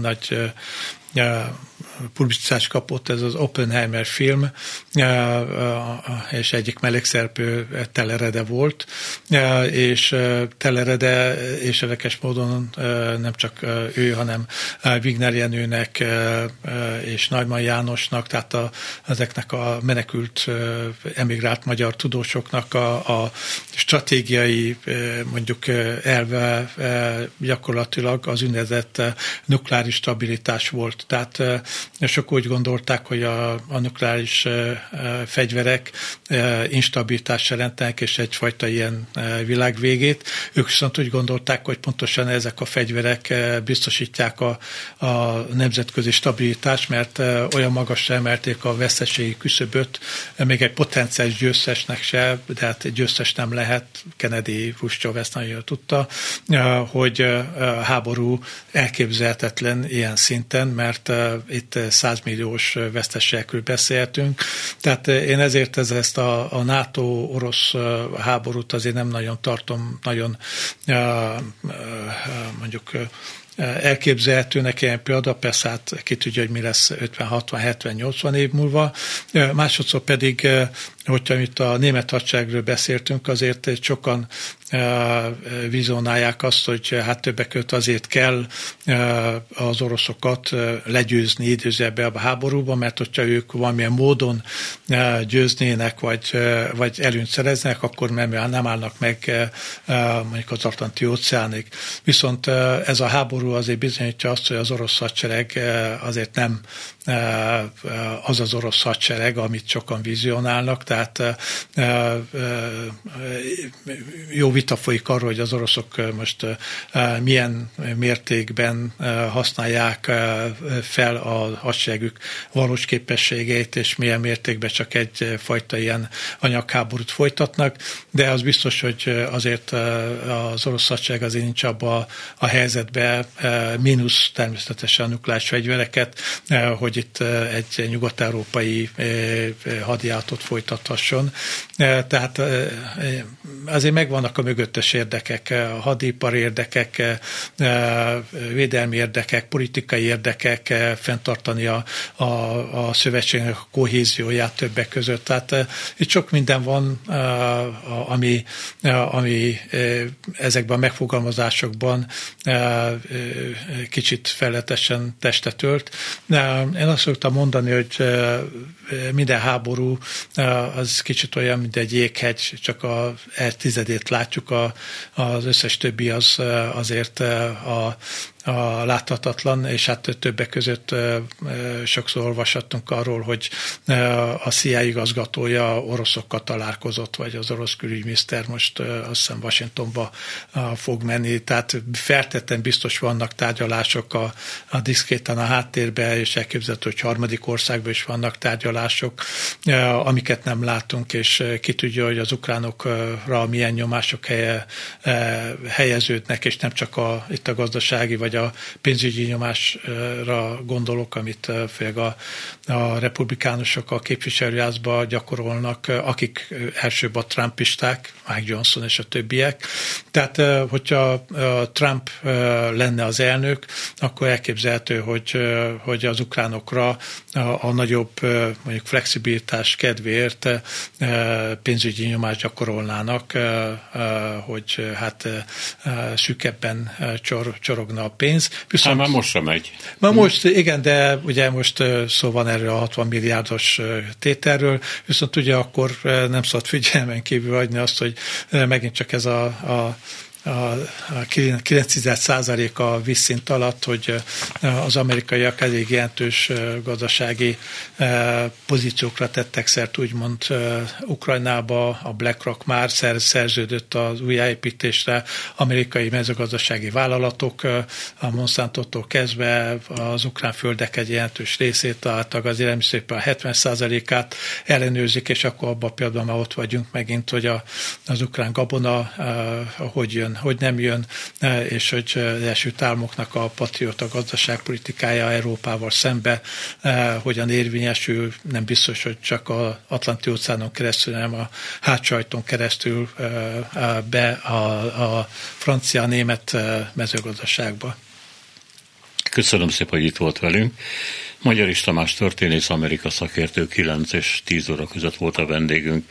S3: nagy publicitást kapott ez az Oppenheimer film, és egyik mellékszereplő Telerede volt, és Telerede, és érdekes módon nem csak ő, hanem Wigner Jenőnek és Nagyman Jánosnak, tehát a, ezeknek a menekült emigrált magyar tudósoknak a, a stratégiai mondjuk elve gyakorlatilag az ünnezett nukleáris stabilitás volt. Tehát sok úgy gondolták, hogy a, a nukleáris fegyverek instabilitást jelentenek, és egyfajta ilyen világvégét. Ők viszont úgy gondolták, hogy pontosan ezek a fegyverek biztosítják a, a nemzetközi stabilitást, mert olyan magasra emelték a veszteségi küszöböt, még egy potenciális győztesnek se, de hát győztes nem lehet, Kennedy, Khrushchev ezt nagyon tudta, hogy háború elképzelhetetlen ilyen szinten, mert itt 100 milliós veszteségekről beszéltünk. Tehát én ezért ez, ezt a, a NATO-orosz háborút azért nem nagyon tartom nagyon mondjuk elképzelhetőnek ilyen példa, persze hát ki tudja, hogy mi lesz 50, 60, 70, 80 év múlva. Másodszor pedig, hogyha itt a német hadseregről beszéltünk, azért sokan vizionálják azt, hogy hát többek között azért kell az oroszokat legyőzni időzőbe a háborúba, mert hogyha ők valamilyen módon győznének, vagy, vagy előnyt szereznek, akkor nem, nem állnak meg mondjuk az Atlanti óceánig. Viszont ez a háború azért bizonyítja azt, hogy az orosz hadsereg azért nem az az orosz hadsereg, amit sokan vizionálnak, tehát jó vita folyik arról, hogy az oroszok most milyen mértékben használják fel a hadseregük valós képességét, és milyen mértékben csak egyfajta ilyen anyagháborút folytatnak, de az biztos, hogy azért az orosz hadsereg azért nincs abban a helyzetben, mínusz természetesen a nukleáris fegyvereket, hogy itt egy nyugat-európai hadjáratot folytathasson. Tehát azért megvannak a mögöttes érdekek, a hadipar érdekek, védelmi érdekek, politikai érdekek, fenntartani a, a, a szövetségnek a kohézióját többek között. Tehát itt sok minden van, ami, ami ezekben a megfogalmazásokban kicsit felletesen testet ölt. Én azt szoktam mondani, hogy minden háború az kicsit olyan, mint egy jéghegy, csak a tizedét látjuk, a, az összes többi az azért a, a láthatatlan, és hát többek között sokszor olvashattunk arról, hogy a CIA igazgatója oroszokkal találkozott, vagy az orosz külügyminiszter most azt hiszem Washingtonba fog menni, tehát feltettem biztos vannak tárgyalások a, a diszkéten a háttérben, és elképzelhető, hogy harmadik országban is vannak tárgyalások, amiket nem látunk, és ki tudja, hogy az ukránokra milyen nyomások helye, helyeződnek, és nem csak a, itt a gazdasági vagy a pénzügyi nyomásra gondolok, amit főleg a, a republikánusok a képviselőházba gyakorolnak, akik elsőbb a trumpisták, Mike Johnson és a többiek. Tehát, hogyha Trump lenne az elnök, akkor elképzelhető, hogy, hogy az ukránokra a, a nagyobb mondjuk flexibilitás kedvéért pénzügyi nyomást gyakorolnának, hogy hát szűkebben csor, csorogna a pénz.
S2: Viszont, hát már most sem megy.
S3: Ma most, igen, de ugye most szó van erről a 60 milliárdos tételről, viszont ugye akkor nem szabad figyelmen kívül hagyni azt, hogy megint csak ez a, a a 9 a vízszint alatt, hogy az amerikaiak elég jelentős gazdasági pozíciókra tettek szert, úgymond Ukrajnába, a BlackRock már szerződött az újjáépítésre, amerikai mezőgazdasági vállalatok, a Monsanto-tól kezdve az ukrán földek egy jelentős részét, tehát az a 70%-át ellenőrzik, és akkor abban például már ott vagyunk megint, hogy a, az ukrán gabona hogy jön hogy nem jön, e, és hogy az első Államoknak a patrióta gazdaságpolitikája Európával szembe e, hogyan érvényesül, nem biztos, hogy csak a Atlanti óceánon keresztül, hanem a hátsajton keresztül e, be a, a francia-német mezőgazdaságba.
S2: Köszönöm szépen, hogy itt volt velünk. Magyar Tamás történész, Amerika szakértő 9 és 10 óra között volt a vendégünk.